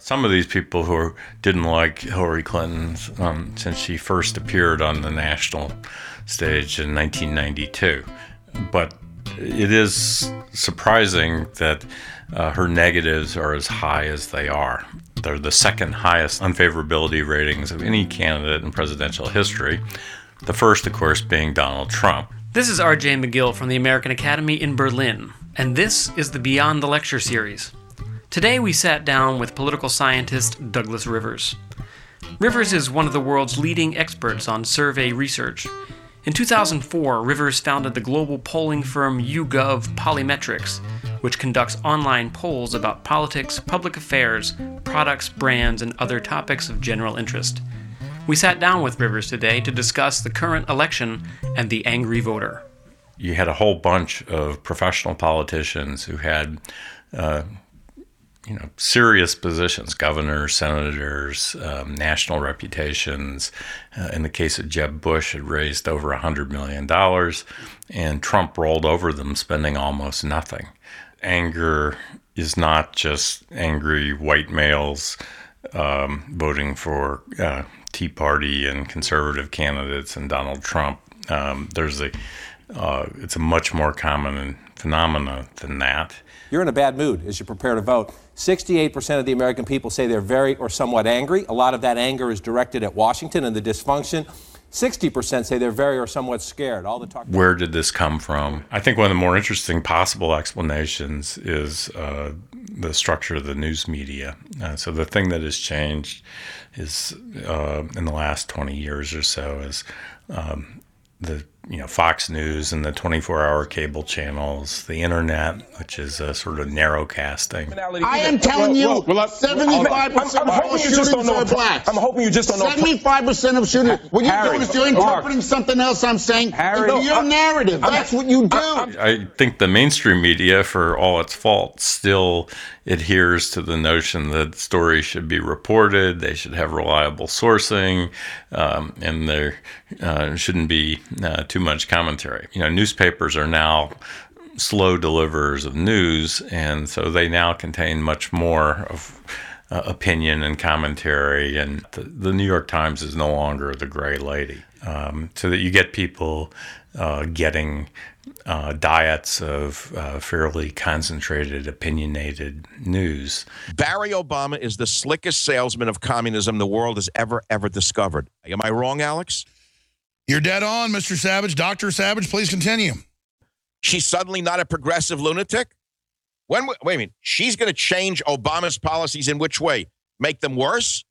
Some of these people who didn't like Hillary Clinton um, since she first appeared on the national stage in 1992. But it is surprising that uh, her negatives are as high as they are. They're the second highest unfavorability ratings of any candidate in presidential history. The first, of course, being Donald Trump. This is RJ Magill from the American Academy in Berlin, and this is the Beyond the Lecture series. Today we sat down with political scientist Douglas Rivers. Rivers is one of the world's leading experts on survey research. In 2004, Rivers founded the global polling firm YouGov Polimetrix, which conducts online polls about politics, public affairs, products, brands, and other topics of general interest. We sat down with Rivers today to discuss the current election and the angry voter. You had a whole bunch of professional politicians who had uh, you know, serious positions, governors, senators, um, national reputations. Uh, in the case of Jeb Bush, had raised over $100 million, and Trump rolled over them, spending almost nothing. Anger is not just angry white males um, voting for uh, Tea Party and conservative candidates and Donald Trump. Um, there's a, uh, it's a much more common phenomena than that. You're in a bad mood as you prepare to vote. 68% of the American people say they're very or somewhat angry. A lot of that anger is directed at Washington and the dysfunction. 60% say they're very or somewhat scared. All the talk. Where did this come from? I think one of the more interesting possible explanations is uh, the structure of the news media. Uh, so the thing that has changed is uh, in the last 20 years or so is um, the you know Fox News and the 24-hour cable channels, the internet, which is a sort of narrowcasting. I am telling you, 75 percent of all shootings are black. I'm hoping you just don't know. 75 percent of shootings. What you're doing is you're interpreting something else. I'm saying Harry, your narrative. That's what you do. I think the mainstream media, for all its faults, still adheres to the notion that stories should be reported, they should have reliable sourcing, um, and there uh, shouldn't be uh, too much commentary. You know, newspapers are now slow deliverers of news, and so they now contain much more of uh, opinion and commentary. And the, the, New York Times is no longer the gray lady, um, so that you get people uh, getting uh, diets of uh, fairly concentrated, opinionated news. Barry Obama is the slickest salesman of communism the world has ever, ever discovered. Am I wrong, Alex? You're dead on, Mr. Savage. Dr. Savage, please continue. She's suddenly not a progressive lunatic? When, wait a minute. She's going to change Obama's policies in which way? Make them worse?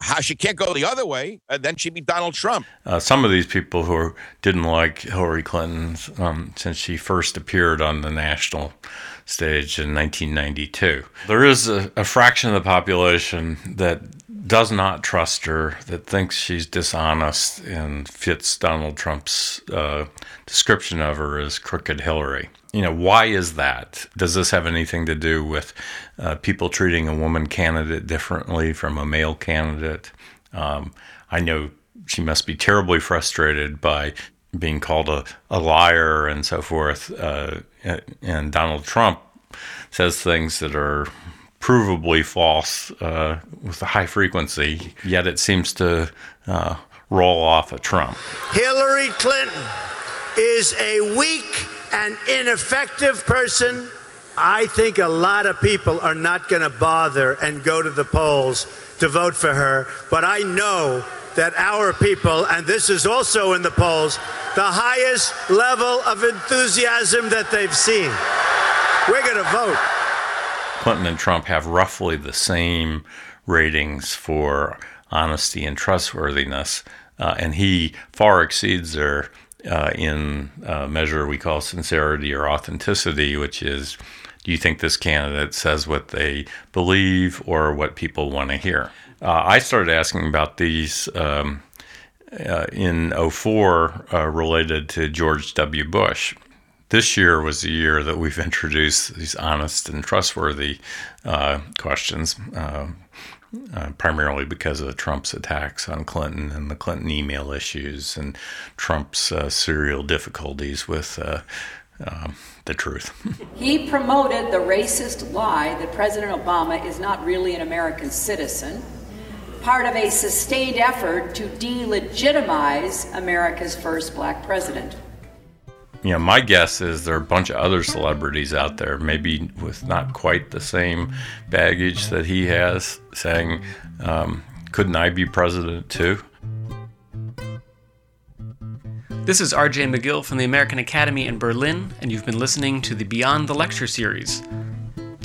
how she can't go the other way, uh, then she'd be Donald Trump. Uh, some of these people who didn't like Hillary Clinton um, since she first appeared on the national stage in 1992. There is a, a fraction of the population that does not trust her, that thinks she's dishonest and fits Donald Trump's uh, description of her as crooked Hillary. You know, why is that? Does this have anything to do with uh, people treating a woman candidate differently from a male candidate? Um, I know she must be terribly frustrated by being called a, a liar and so forth. Uh, and Donald Trump says things that are provably false uh, with a high frequency, yet it seems to uh, roll off a Trump. Hillary Clinton is a weak and ineffective person. I think a lot of people are not going to bother and go to the polls to vote for her, but I know that our people, and this is also in the polls, the highest level of enthusiasm that they've seen. We're going to vote. Clinton and Trump have roughly the same ratings for honesty and trustworthiness, uh, and he far exceeds her uh, in a measure we call sincerity or authenticity, which is do you think this candidate says what they believe or what people want to hear? Uh, I started asking about these um, uh, in 04 uh, related to George W. Bush. This year was the year that we've introduced these honest and trustworthy uh, questions. Uh, uh, primarily because of Trump's attacks on Clinton and the Clinton email issues and Trump's uh, serial difficulties with uh, uh, the truth. he promoted the racist lie that President Obama is not really an American citizen, part of a sustained effort to delegitimize America's first black president. You know, my guess is there are a bunch of other celebrities out there, maybe with not quite the same baggage that he has, saying, um, couldn't I be president too? This is RJ Magill from the American Academy in Berlin, and you've been listening to the Beyond the Lecture series.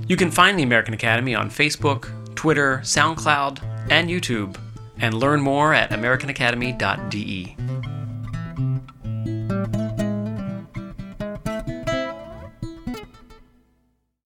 You can find the American Academy on Facebook, Twitter, SoundCloud, and YouTube, and learn more at americanacademy.de.